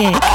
okay